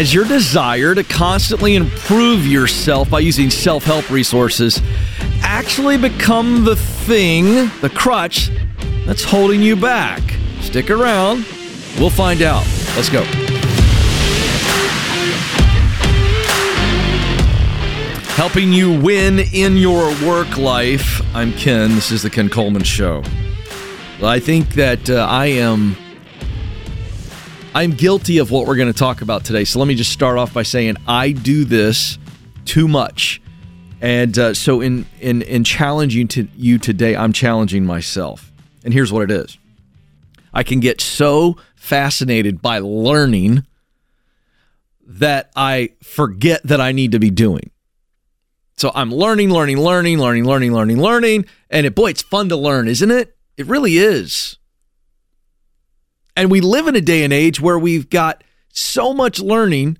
Has your desire to constantly improve yourself by using self help resources actually become the thing, the crutch, that's holding you back? Stick around. We'll find out. Let's go. Helping you win in your work life. I'm Ken. This is the Ken Coleman Show. I think that uh, I am I'm guilty of what we're going to talk about today. So let me just start off by saying I do this too much. And uh, so in in in challenging to you today, I'm challenging myself. And here's what it is. I can get so fascinated by learning that I forget that I need to be doing. So I'm learning, learning, learning, learning, learning, learning, learning, and it, boy, it's fun to learn, isn't it? It really is. And we live in a day and age where we've got so much learning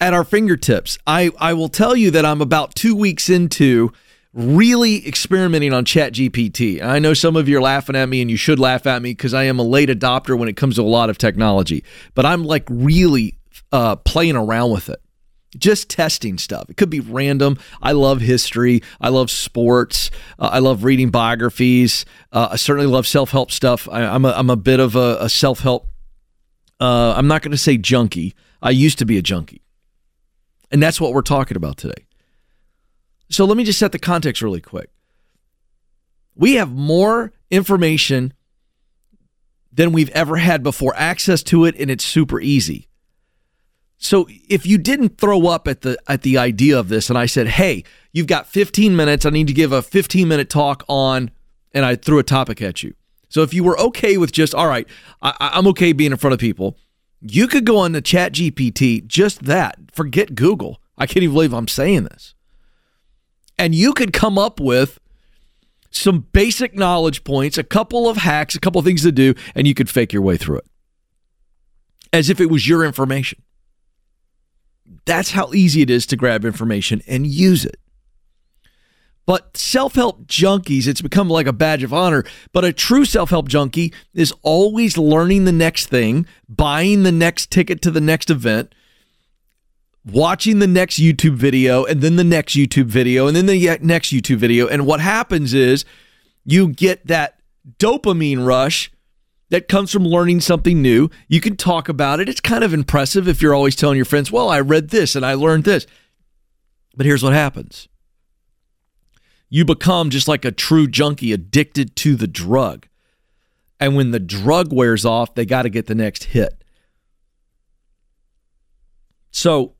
at our fingertips. I, I will tell you that I'm about two weeks into really experimenting on Chat GPT. I know some of you are laughing at me, and you should laugh at me because I am a late adopter when it comes to a lot of technology. But I'm like really uh, playing around with it just testing stuff. It could be random. I love history. I love sports. Uh, I love reading biographies. Uh, I certainly love self help stuff. I, am a, I'm a bit of a, a self help. Uh, I'm not going to say junkie. I used to be a junkie. And that's what we're talking about today. So let me just set the context really quick. We have more information than we've ever had before, access to it, and it's super easy. So if you didn't throw up at the at the idea of this and I said, "Hey, you've got 15 minutes. I need to give a 15 minute talk on," and I threw a topic at you. So if you were okay with just, all right, I, I'm okay being in front of people, you could go on the Chat GPT, just that. Forget Google. I can't even believe I'm saying this. And you could come up with some basic knowledge points, a couple of hacks, a couple of things to do, and you could fake your way through it as if it was your information. That's how easy it is to grab information and use it. But self help junkies, it's become like a badge of honor. But a true self help junkie is always learning the next thing, buying the next ticket to the next event, watching the next YouTube video, and then the next YouTube video, and then the next YouTube video. And what happens is you get that dopamine rush that comes from learning something new. You can talk about it. It's kind of impressive if you're always telling your friends, well, I read this and I learned this. But here's what happens you become just like a true junkie addicted to the drug. And when the drug wears off, they got to get the next hit. So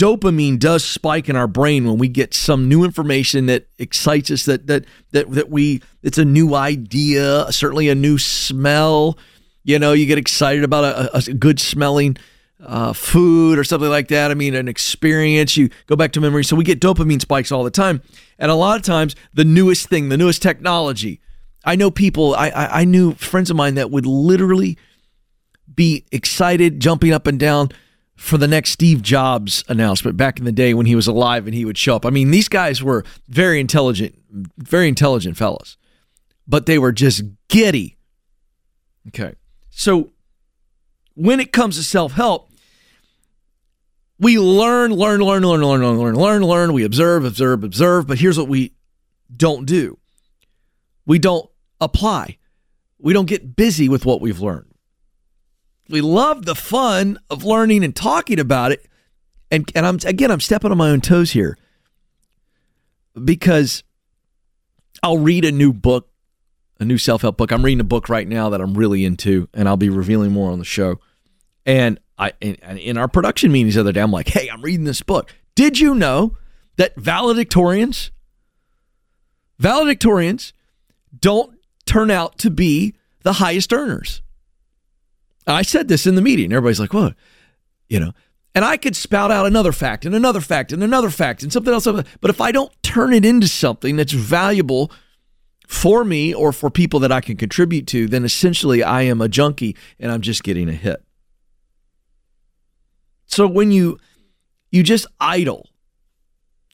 dopamine does spike in our brain when we get some new information that excites us that that that that we it's a new idea certainly a new smell. You know you get excited about a, a good smelling uh, food or something like that. I mean an experience. You go back to memory. So we get dopamine spikes all the time. And a lot of times the newest thing the newest technology. I know people i i, I knew friends of mine that would literally be excited jumping up and down for the next Steve Jobs announcement back in the day when he was alive and he would show up. I mean, these guys were very intelligent, very intelligent fellas, but they were just giddy. Okay. So when it comes to self help, we learn, learn, learn, learn, learn, learn, learn, learn, learn. We observe, observe, observe. But here's what we don't do we don't apply, we don't get busy with what we've learned we love the fun of learning and talking about it. And and I'm again I'm stepping on my own toes here because I'll read a new book, a new self-help book. I'm reading a book right now that I'm really into and I'll be revealing more on the show. And I in, in our production meetings the other day I'm like, "Hey, I'm reading this book. Did you know that valedictorians valedictorians don't turn out to be the highest earners?" I said this in the meeting. Everybody's like, what? You know, and I could spout out another fact and another fact and another fact and something else. But if I don't turn it into something that's valuable for me or for people that I can contribute to, then essentially I am a junkie and I'm just getting a hit. So when you you just idle,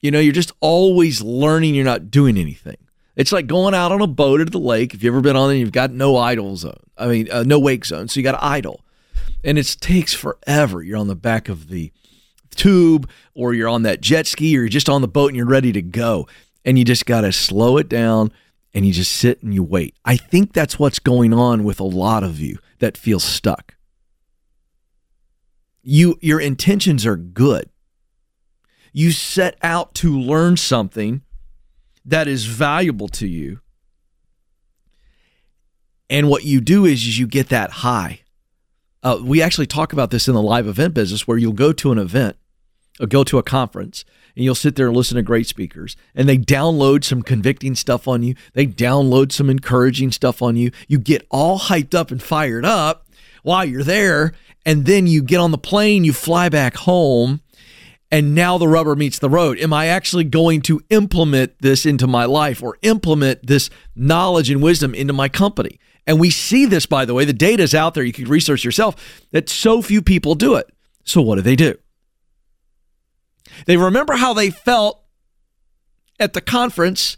you know, you're just always learning, you're not doing anything. It's like going out on a boat at the lake. If you've ever been on it, you've got no idle zone. I mean, uh, no wake zone, so you got to idle. and it takes forever. You're on the back of the tube or you're on that jet ski or you're just on the boat and you're ready to go. And you just got to slow it down and you just sit and you wait. I think that's what's going on with a lot of you that feel stuck. You your intentions are good. You set out to learn something that is valuable to you. And what you do is, is you get that high. Uh, we actually talk about this in the live event business where you'll go to an event or go to a conference and you'll sit there and listen to great speakers and they download some convicting stuff on you. They download some encouraging stuff on you. You get all hyped up and fired up while you're there. And then you get on the plane, you fly back home, and now the rubber meets the road. Am I actually going to implement this into my life or implement this knowledge and wisdom into my company? And we see this, by the way, the data is out there. You can research yourself that so few people do it. So, what do they do? They remember how they felt at the conference,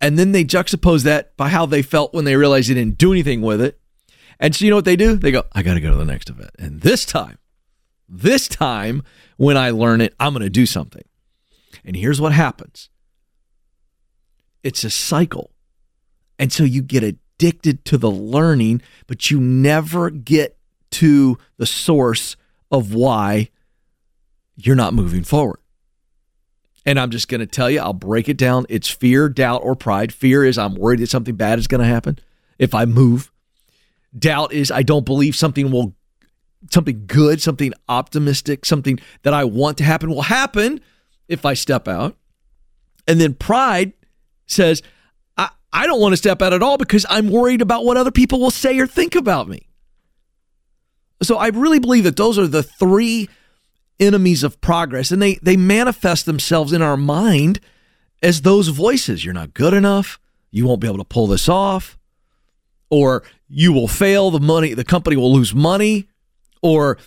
and then they juxtapose that by how they felt when they realized they didn't do anything with it. And so, you know what they do? They go, I got to go to the next event. And this time, this time, when I learn it, I'm going to do something. And here's what happens it's a cycle. And so you get addicted to the learning, but you never get to the source of why you're not moving forward. And I'm just going to tell you, I'll break it down. It's fear, doubt, or pride. Fear is I'm worried that something bad is going to happen if I move. Doubt is I don't believe something will something good, something optimistic, something that I want to happen will happen if I step out. And then pride says, I, I don't want to step out at all because I'm worried about what other people will say or think about me. So I really believe that those are the three enemies of progress, and they, they manifest themselves in our mind as those voices. You're not good enough. You won't be able to pull this off. Or you will fail. The money, the company will lose money or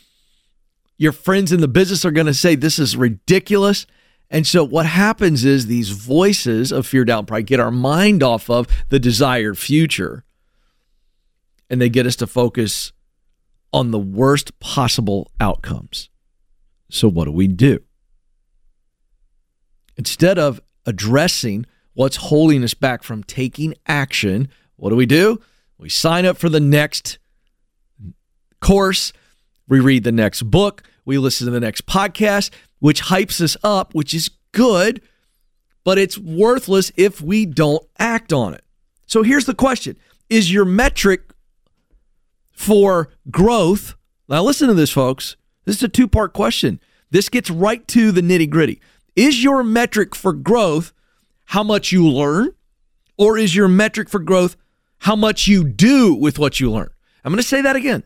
your friends in the business are going to say this is ridiculous. And so what happens is these voices of fear, doubt, and pride get our mind off of the desired future and they get us to focus on the worst possible outcomes. So what do we do? Instead of addressing what's holding us back from taking action, what do we do? We sign up for the next course we read the next book, we listen to the next podcast, which hypes us up, which is good, but it's worthless if we don't act on it. So here's the question Is your metric for growth? Now, listen to this, folks. This is a two part question. This gets right to the nitty gritty. Is your metric for growth how much you learn? Or is your metric for growth how much you do with what you learn? I'm going to say that again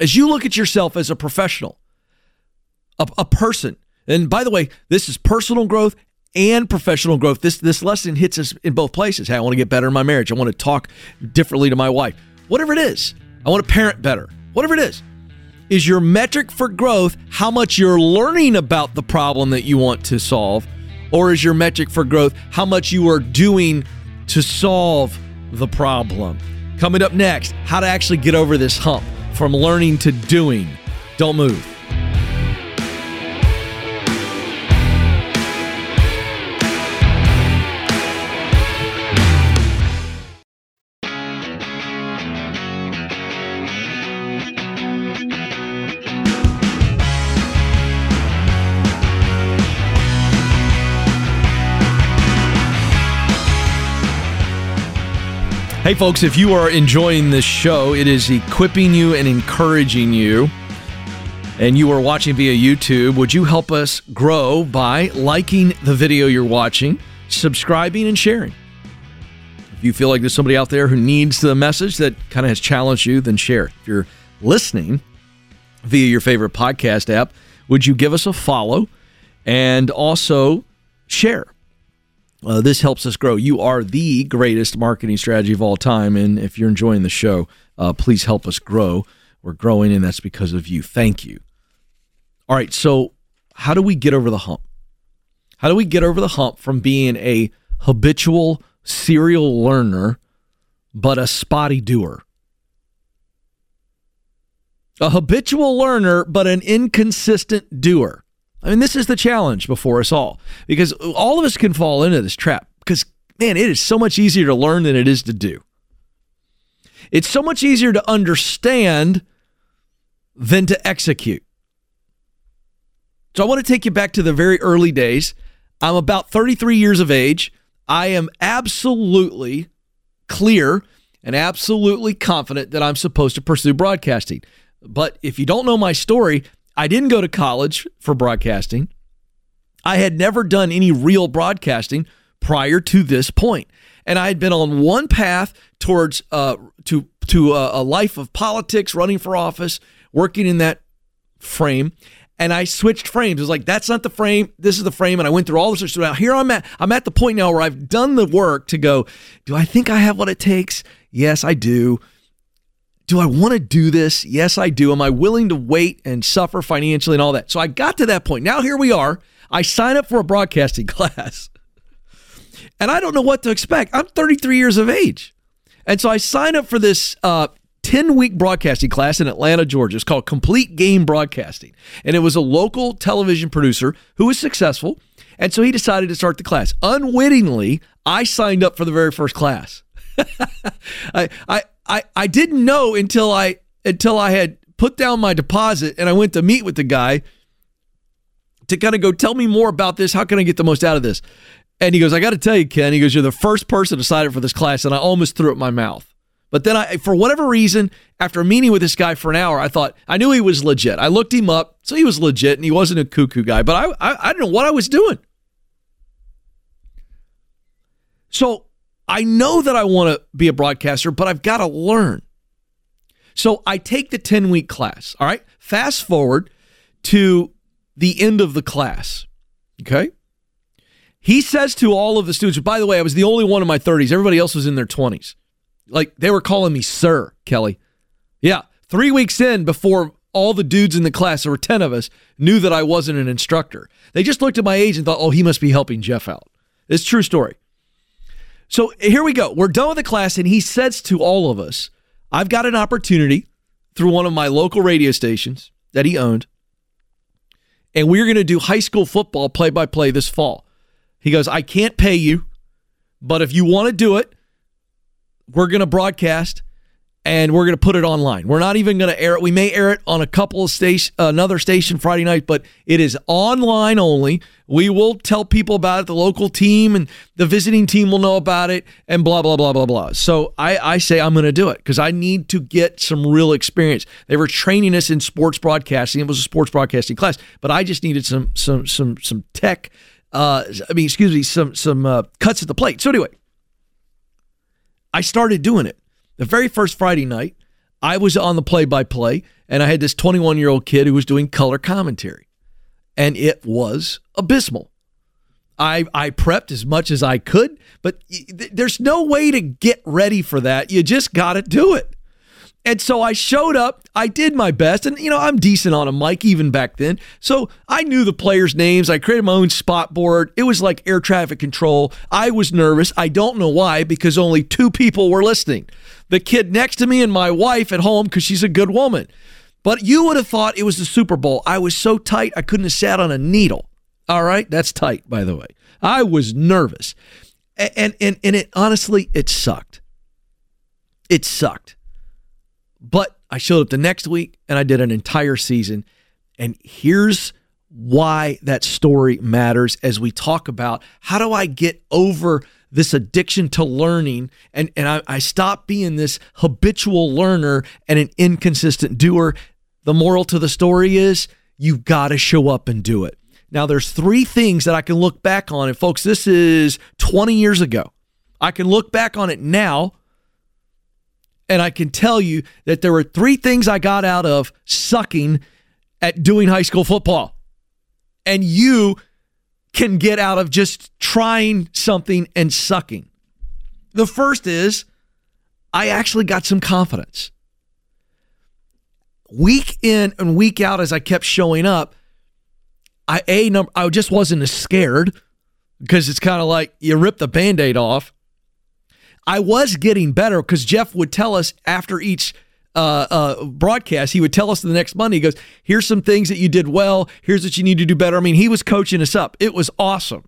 as you look at yourself as a professional, a, a person, and by the way, this is personal growth and professional growth. This this lesson hits us in both places. Hey, I want to get better in my marriage. I want to talk differently to my wife. Whatever it is, I want to parent better. Whatever it is, is your metric for growth how much you're learning about the problem that you want to solve, or is your metric for growth how much you are doing to solve the problem? Coming up next, how to actually get over this hump from learning to doing. Don't move. Hey, folks, if you are enjoying this show, it is equipping you and encouraging you, and you are watching via YouTube, would you help us grow by liking the video you're watching, subscribing, and sharing? If you feel like there's somebody out there who needs the message that kind of has challenged you, then share. If you're listening via your favorite podcast app, would you give us a follow and also share? Uh, this helps us grow. You are the greatest marketing strategy of all time. And if you're enjoying the show, uh, please help us grow. We're growing, and that's because of you. Thank you. All right. So, how do we get over the hump? How do we get over the hump from being a habitual serial learner, but a spotty doer? a habitual learner, but an inconsistent doer. I mean, this is the challenge before us all because all of us can fall into this trap because, man, it is so much easier to learn than it is to do. It's so much easier to understand than to execute. So I want to take you back to the very early days. I'm about 33 years of age. I am absolutely clear and absolutely confident that I'm supposed to pursue broadcasting. But if you don't know my story, I didn't go to college for broadcasting. I had never done any real broadcasting prior to this point. And I had been on one path towards uh, to to a, a life of politics, running for office, working in that frame and I switched frames. It was like that's not the frame. This is the frame, and I went through all the this. Now here I'm at. I'm at the point now where I've done the work to go. Do I think I have what it takes? Yes, I do. Do I want to do this? Yes, I do. Am I willing to wait and suffer financially and all that? So I got to that point. Now here we are. I sign up for a broadcasting class, and I don't know what to expect. I'm 33 years of age, and so I sign up for this uh, 10 week broadcasting class in Atlanta, Georgia. It's called Complete Game Broadcasting. And it was a local television producer who was successful. And so he decided to start the class. Unwittingly, I signed up for the very first class. I, I, I, I didn't know until I until I had put down my deposit and I went to meet with the guy to kind of go tell me more about this. How can I get the most out of this? And he goes, I got to tell you, Ken. He goes, You're the first person to sign up for this class. And I almost threw up my mouth. But then I, for whatever reason, after meeting with this guy for an hour, I thought I knew he was legit. I looked him up, so he was legit, and he wasn't a cuckoo guy. But I, I, I didn't know what I was doing. So I know that I want to be a broadcaster, but I've got to learn. So I take the 10 week class. All right. Fast forward to the end of the class. Okay. He says to all of the students, by the way, I was the only one in my 30s, everybody else was in their 20s. Like they were calling me sir, Kelly. Yeah, three weeks in before all the dudes in the class, there were 10 of us, knew that I wasn't an instructor. They just looked at my age and thought, oh, he must be helping Jeff out. It's true story. So here we go. We're done with the class, and he says to all of us, I've got an opportunity through one of my local radio stations that he owned, and we're going to do high school football play by play this fall. He goes, I can't pay you, but if you want to do it, we're going to broadcast and we're going to put it online. We're not even going to air it. We may air it on a couple of station, another station Friday night, but it is online only. We will tell people about it. The local team and the visiting team will know about it, and blah blah blah blah blah. So I, I say I'm going to do it because I need to get some real experience. They were training us in sports broadcasting. It was a sports broadcasting class, but I just needed some some some some tech. Uh, I mean, excuse me, some some uh, cuts at the plate. So anyway, I started doing it. The very first Friday night, I was on the play by play, and I had this 21 year old kid who was doing color commentary, and it was abysmal. I, I prepped as much as I could, but there's no way to get ready for that. You just got to do it. And so I showed up. I did my best. And, you know, I'm decent on a mic even back then. So I knew the players' names. I created my own spot board. It was like air traffic control. I was nervous. I don't know why, because only two people were listening the kid next to me and my wife at home, because she's a good woman. But you would have thought it was the Super Bowl. I was so tight, I couldn't have sat on a needle. All right. That's tight, by the way. I was nervous. And, and, and it honestly, it sucked. It sucked but I showed up the next week and I did an entire season. And here's why that story matters as we talk about how do I get over this addiction to learning and, and I, I stop being this habitual learner and an inconsistent doer. The moral to the story is you've got to show up and do it. Now, there's three things that I can look back on. And folks, this is 20 years ago. I can look back on it now and I can tell you that there were three things I got out of sucking at doing high school football. And you can get out of just trying something and sucking. The first is I actually got some confidence. Week in and week out, as I kept showing up, I a number I just wasn't as scared because it's kind of like you rip the band-aid off I was getting better because Jeff would tell us after each uh, uh, broadcast, he would tell us the next Monday, he goes, Here's some things that you did well. Here's what you need to do better. I mean, he was coaching us up. It was awesome.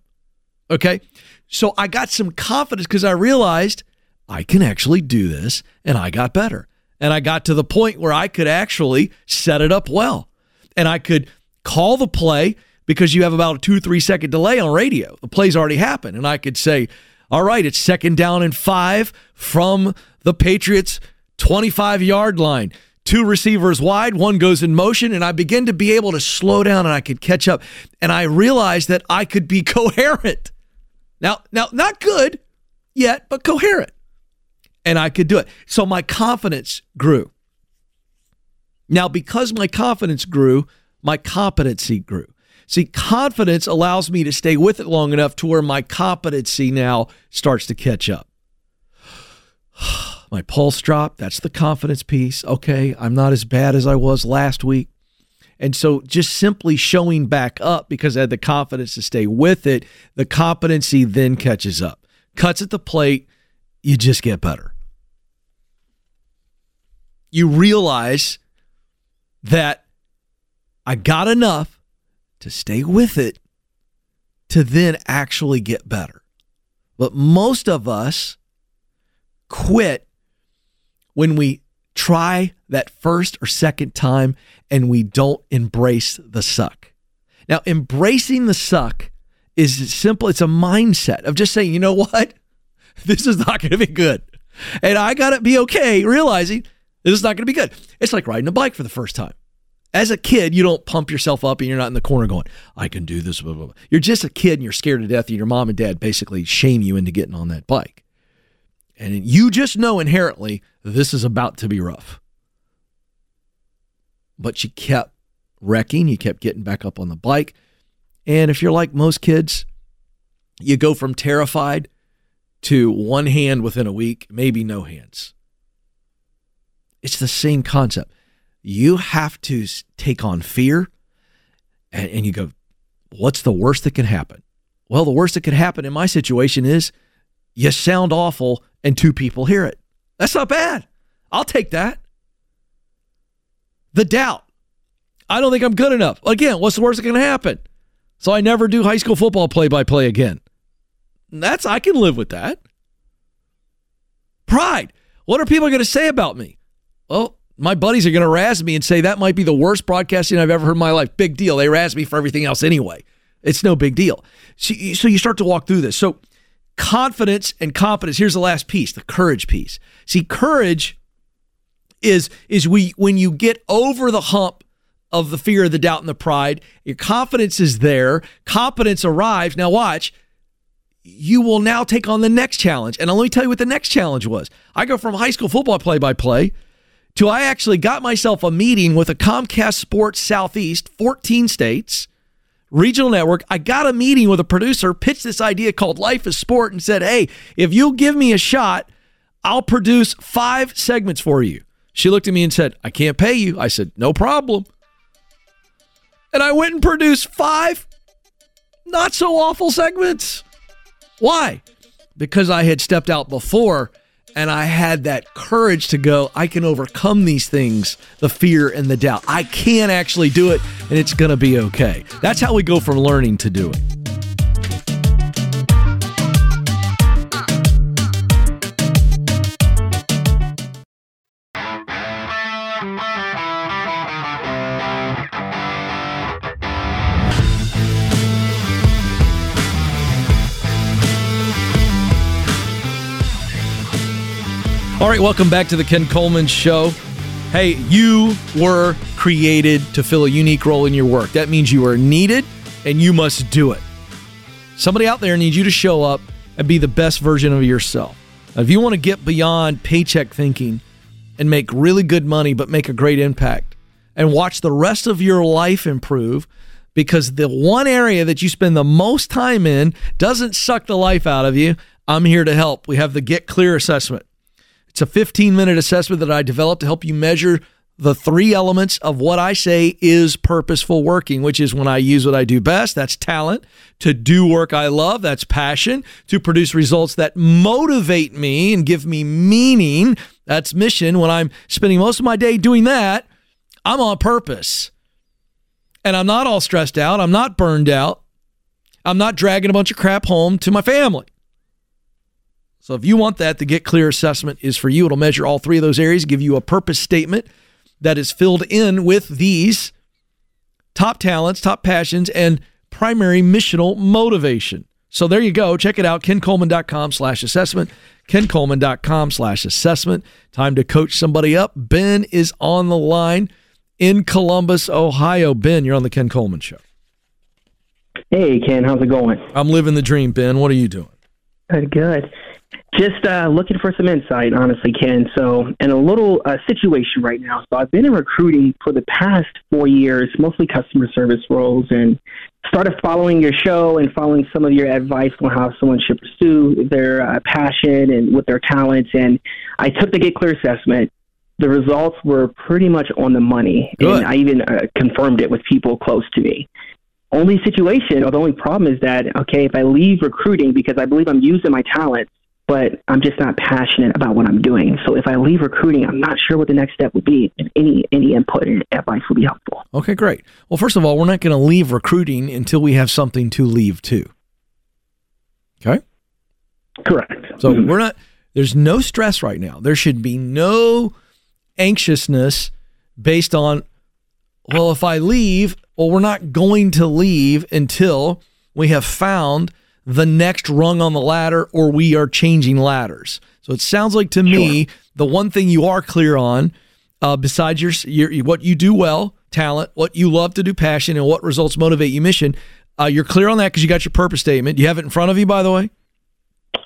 Okay. So I got some confidence because I realized I can actually do this and I got better. And I got to the point where I could actually set it up well. And I could call the play because you have about a two, three second delay on radio. The play's already happened. And I could say, all right, it's second down and five from the Patriots 25 yard line. Two receivers wide, one goes in motion, and I begin to be able to slow down and I could catch up. And I realized that I could be coherent. Now, now, not good yet, but coherent. And I could do it. So my confidence grew. Now, because my confidence grew, my competency grew. See, confidence allows me to stay with it long enough to where my competency now starts to catch up. my pulse dropped. That's the confidence piece. Okay, I'm not as bad as I was last week. And so just simply showing back up because I had the confidence to stay with it, the competency then catches up. Cuts at the plate, you just get better. You realize that I got enough to stay with it to then actually get better. But most of us quit when we try that first or second time and we don't embrace the suck. Now, embracing the suck is simple. It's a mindset of just saying, you know what? This is not going to be good. And I got to be okay realizing this is not going to be good. It's like riding a bike for the first time. As a kid, you don't pump yourself up and you're not in the corner going, I can do this. Blah, blah, blah. You're just a kid and you're scared to death, and your mom and dad basically shame you into getting on that bike. And you just know inherently this is about to be rough but you kept wrecking, you kept getting back up on the bike. And if you're like most kids, you go from terrified to one hand within a week, maybe no hands. It's the same concept. You have to take on fear and, and you go, what's the worst that can happen? Well, the worst that could happen in my situation is you sound awful and two people hear it. That's not bad. I'll take that. The doubt. I don't think I'm good enough. Again, what's the worst that can happen? So I never do high school football play by play again. That's I can live with that. Pride. What are people going to say about me? Well, my buddies are going to razz me and say that might be the worst broadcasting I've ever heard in my life. Big deal. They razz me for everything else anyway. It's no big deal. So, so you start to walk through this. So confidence and competence. Here's the last piece, the courage piece. See, courage is is we when you get over the hump of the fear, the doubt, and the pride, your confidence is there. Competence arrives. Now watch. You will now take on the next challenge. And let me tell you what the next challenge was. I go from high school football play by play to I actually got myself a meeting with a Comcast Sports Southeast, 14 states, regional network. I got a meeting with a producer, pitched this idea called Life is Sport, and said, Hey, if you'll give me a shot, I'll produce five segments for you. She looked at me and said, I can't pay you. I said, No problem. And I went and produced five not so awful segments. Why? Because I had stepped out before and I had that courage to go, I can overcome these things, the fear and the doubt. I can actually do it and it's going to be okay. That's how we go from learning to doing. All right, welcome back to the Ken Coleman Show. Hey, you were created to fill a unique role in your work. That means you are needed and you must do it. Somebody out there needs you to show up and be the best version of yourself. Now, if you want to get beyond paycheck thinking and make really good money, but make a great impact and watch the rest of your life improve, because the one area that you spend the most time in doesn't suck the life out of you, I'm here to help. We have the Get Clear assessment. It's a 15 minute assessment that I developed to help you measure the three elements of what I say is purposeful working, which is when I use what I do best, that's talent, to do work I love, that's passion, to produce results that motivate me and give me meaning, That's mission. When I'm spending most of my day doing that, I'm on purpose. And I'm not all stressed out. I'm not burned out. I'm not dragging a bunch of crap home to my family. So if you want that, the Get Clear assessment is for you. It'll measure all three of those areas, give you a purpose statement that is filled in with these top talents, top passions, and primary missional motivation. So there you go. Check it out. KenColeman.com slash assessment. KenColeman.com slash assessment. Time to coach somebody up. Ben is on the line in Columbus, Ohio. Ben, you're on the Ken Coleman Show. Hey, Ken. How's it going? I'm living the dream, Ben. What are you doing? Good, good. Just uh, looking for some insight, honestly, Ken. So, in a little uh, situation right now. So, I've been in recruiting for the past four years, mostly customer service roles, and started following your show and following some of your advice on how someone should pursue their uh, passion and with their talents. And I took the Get Clear assessment. The results were pretty much on the money, Good. and I even uh, confirmed it with people close to me only situation or the only problem is that okay if i leave recruiting because i believe i'm using my talents but i'm just not passionate about what i'm doing so if i leave recruiting i'm not sure what the next step would be and any any input and advice would be helpful Okay, great. Well, first of all, we're not going to leave recruiting until we have something to leave to. Okay? correct So Mhm. we're not, there's no stress right now. There should be no anxiousness based on, well, if I leave, well, we're not going to leave until we have found the next rung on the ladder or we are changing ladders. So it sounds like to me, the one thing you are clear on, uh, besides your, your what you do well, talent, what you love to do, passion, and what results motivate you, mission, uh, you're clear on that because you got your purpose statement. You have it in front of you, by the way.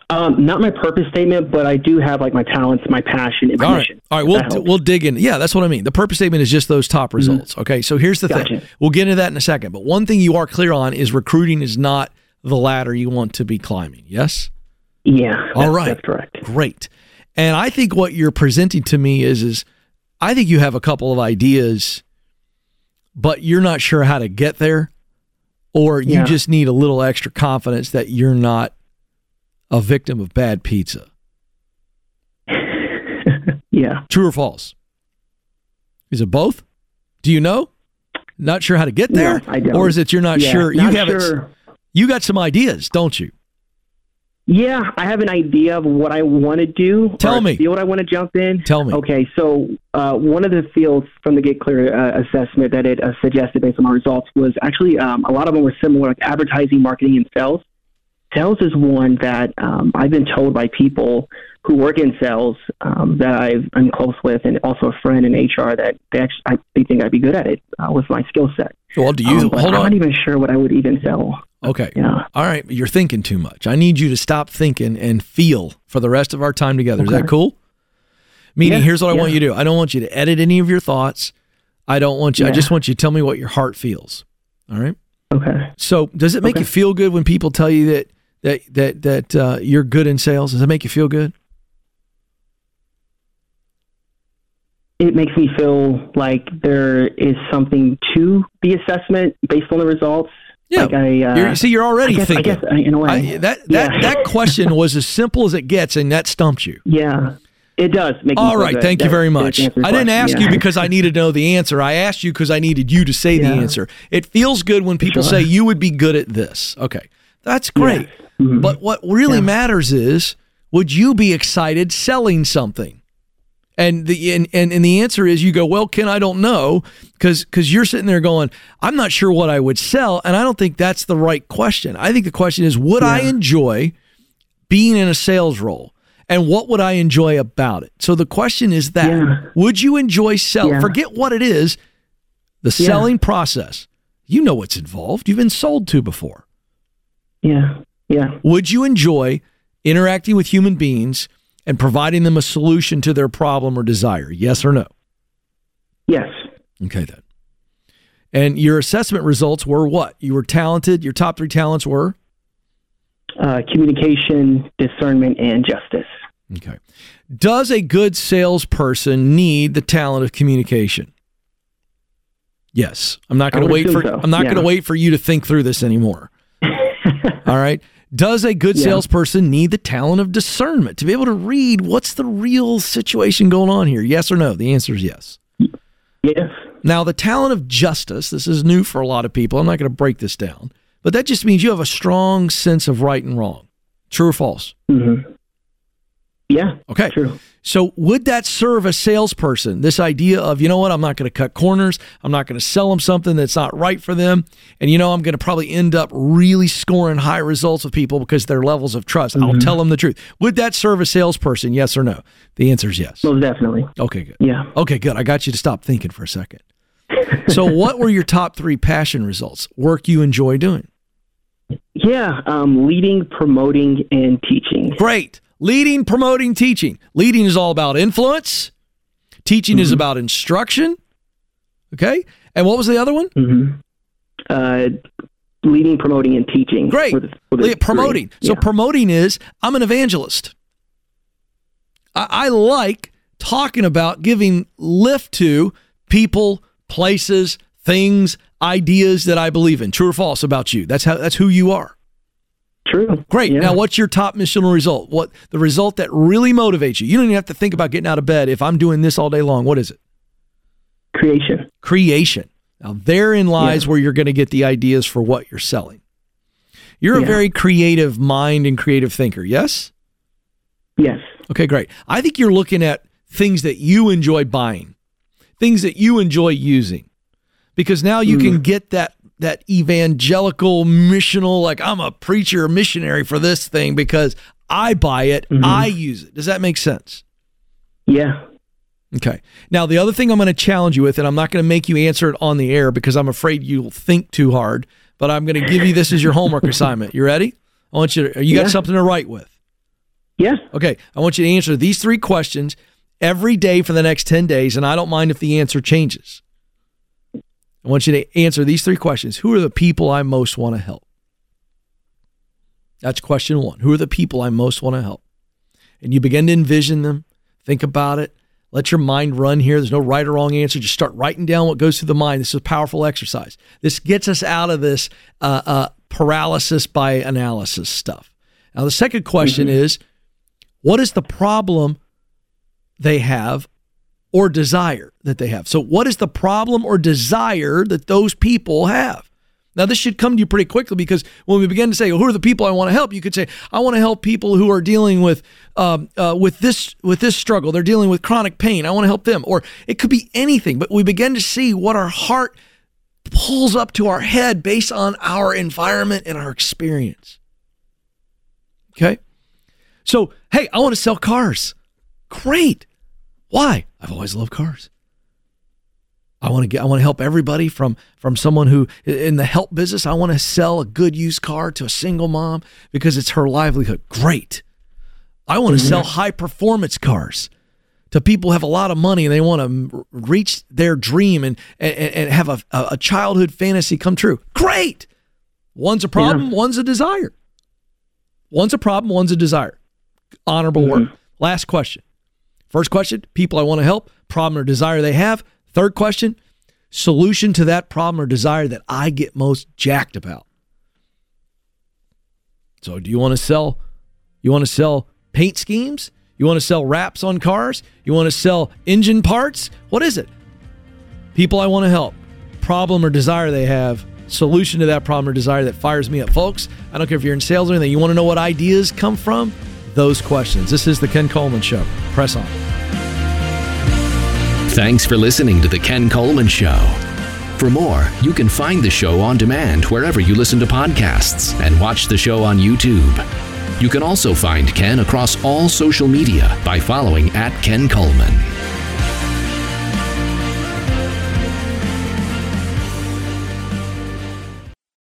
um, not my purpose statement but i do have like my talents my passion and my All right. mission All right. We'll, helps. we'll dig in. Yeah, that's what I mean. The purpose statement is just those top results. Okay. So here's the thing. We'll get into that in a second. But one thing you are clear on is recruiting is not the ladder you want to be climbing. Yes? yeah All right. that's correct Great. And I think what you're presenting to me is is I think you have a couple of ideas, but you're not sure how to get there, or you Yeah. just need a little extra confidence that you're not a victim of bad pizza. yeah True or false? Is it both? Do you know? Not sure how to get there, No, I don't. or is it you're not yeah, sure? not you have sure. You got some ideas, don't you? Yeah, I have an idea of what I want to do. Tell me. Field I want to jump in. Tell me. Okay, so uh, one of the fields from the Get Clear uh, assessment that it uh, suggested based on my results was actually um, a lot of them were similar, like advertising, marketing, and sales. Sales is one that um, I've been told by people who work in sales um, that I've, I'm close with, and also a friend in HR that they actually I, they think I'd be good at it uh, with my skill set. Well, do you Um, hold I'm on? not even sure what I would even sell. Okay. Yeah. All right. You're thinking too much. I need you to stop thinking and feel for the rest of our time together. Is that cool? Meaning, Yeah, here's what I want you to do. I don't want you to edit any of your thoughts. I don't want you. I just want you to tell me what your heart feels. All right. Okay. So, does it make Okay. you feel good when people tell you that that that that uh, you're good in sales? Does it make you feel good? it makes me feel like there is something to the assessment based on the results. Yeah. Like I, uh, You're, see, you're already I guess, I thinking. guess uh, in a way. I- that that Yeah. that question was as simple as it gets, and that stumped you. yeah, it does make. All right, thank you very much. I didn't ask yeah. you because I needed to know the answer. I asked you because I needed you to say the answer. It feels good when people Sure. say you would be good at this. Okay, that's great. Mhm. But what really Yeah. matters is would you be excited selling something? And the and, and, and the answer is you go, well, Ken, I don't know, because because you're sitting there going, I'm not sure what I would sell, and I don't think that's the right question. I think the question is, would I enjoy being in a sales role? And what would I enjoy about it? So the question is that Yeah. would you enjoy selling? Yeah. Forget what it is, the Yeah. selling process. You know what's involved. You've been sold to before. yeah, yeah, Would you enjoy interacting with human beings and providing them a solution to their problem or desire? Yes or no? yes, Okay, then. And your assessment results were what? You were talented. Your top three talents were? uh, communication, discernment, and justice. Okay. Does a good salesperson need the talent of communication? Yes. I'm not going to wait for so, I'm not yeah. going to wait for you to think through this anymore. All right. Does a good Yeah. salesperson need the talent of discernment to be able to read what's the real situation going on here? Yes or no? The answer is yes. Yes. Now, the talent of justice, this is new for a lot of people. I'm not going to break this down, but that just means you have a strong sense of right and wrong. True or false? hmm Yeah. Okay. True. So, would that serve a salesperson? This idea of, you know what, I'm not going to cut corners. I'm not going to sell them something that's not right for them. And, you know, I'm going to probably end up really scoring high results with people because their levels of trust. I'll tell them the truth. Would that serve a salesperson? Yes or no? The answer is yes. Most definitely. Okay, good. Yeah. Okay, good. I got you to stop thinking for a second. so, what were your top three passion results? Work you enjoy doing? Yeah. Um, leading, promoting, and teaching. Great. Leading, promoting, teaching. Leading is all about influence. Teaching is about instruction. Okay. And what was the other one? hmm Uh, leading, promoting, and teaching. Great. were the- were the promoting. So promoting is I'm an evangelist. I, I like talking about giving lift to people, places, things, ideas that I believe in. True or false about you? That's how. That's who you are. True. Great. Yeah. Now, what's your top missional result? What the result that really motivates you? You don't even have to think about getting out of bed. If I'm doing this all day long, what is it? Creation. Creation. Now, therein lies Yeah. where you're going to get the ideas for what you're selling. You're a very creative mind and creative thinker. Yes. Yes. Okay, great. I think you're looking at things that you enjoy buying, things that you enjoy using, because now you can mm. get that that evangelical missional like I'm a preacher, missionary for this thing because I buy it, mm-hmm. I use it. Does that make sense? Yeah. Okay. Now the other thing I'm going to challenge you with, and I'm not going to make you answer it on the air because I'm afraid you'll think too hard, but I'm going to give you this as your homework assignment. You ready? I want you to. You got Yeah. something to write with. Yeah. Okay, I want you to answer these three questions every day for the next 10 days, and I don't mind if the answer changes. I want you to answer these three questions Who are the people I most want to help? That's question one. Who are the people I most want to help? And you begin to envision them, think about it, let your mind run here. There's no right or wrong answer. Just start writing down what goes through the mind. This is a powerful exercise. This gets us out of this uh, uh, paralysis by analysis stuff. Now, the second question is what is the problem they have or desire that they have? So, what is the problem or desire that those people have? Now, this should come to you pretty quickly because when we begin to say, who are the people I want to help? You could say, I want to help people who are dealing with um, uh, with this with this struggle. They're dealing with chronic pain. I want to help them. Or it could be anything. But we begin to see what our heart pulls up to our head based on our environment and our experience. Okay. So, hey, I want to sell cars. Great. Why? I've always loved cars. I want to get I want to help everybody from from someone who in the help business, I want to sell a good used car to a single mom because it's her livelihood. Great. I want to mm-hmm. sell high performance cars to people who have a lot of money and they want to reach their dream and and, and have a, a childhood fantasy come true. Great. One's a problem, one's a desire. One's a problem, one's a desire. Honorable mm-hmm. work. Last question. First question, people I want to help, problem or desire they have. Third question, solution to that problem or desire that I get most jacked about. So, do you want to sell you want to sell paint schemes? You want to sell wraps on cars? You want to sell engine parts? What is it? People I want to help, problem or desire they have, solution to that problem or desire that fires me up. Folks, I don't care if you're in sales or anything, you want to know what ideas come from? Those questions. This is the Ken Coleman Show. Press on. Thanks for listening to The Ken Coleman Show. For more, you can find the show on demand wherever you listen to podcasts and watch the show on YouTube. You can also find Ken across all social media by following at Ken Coleman.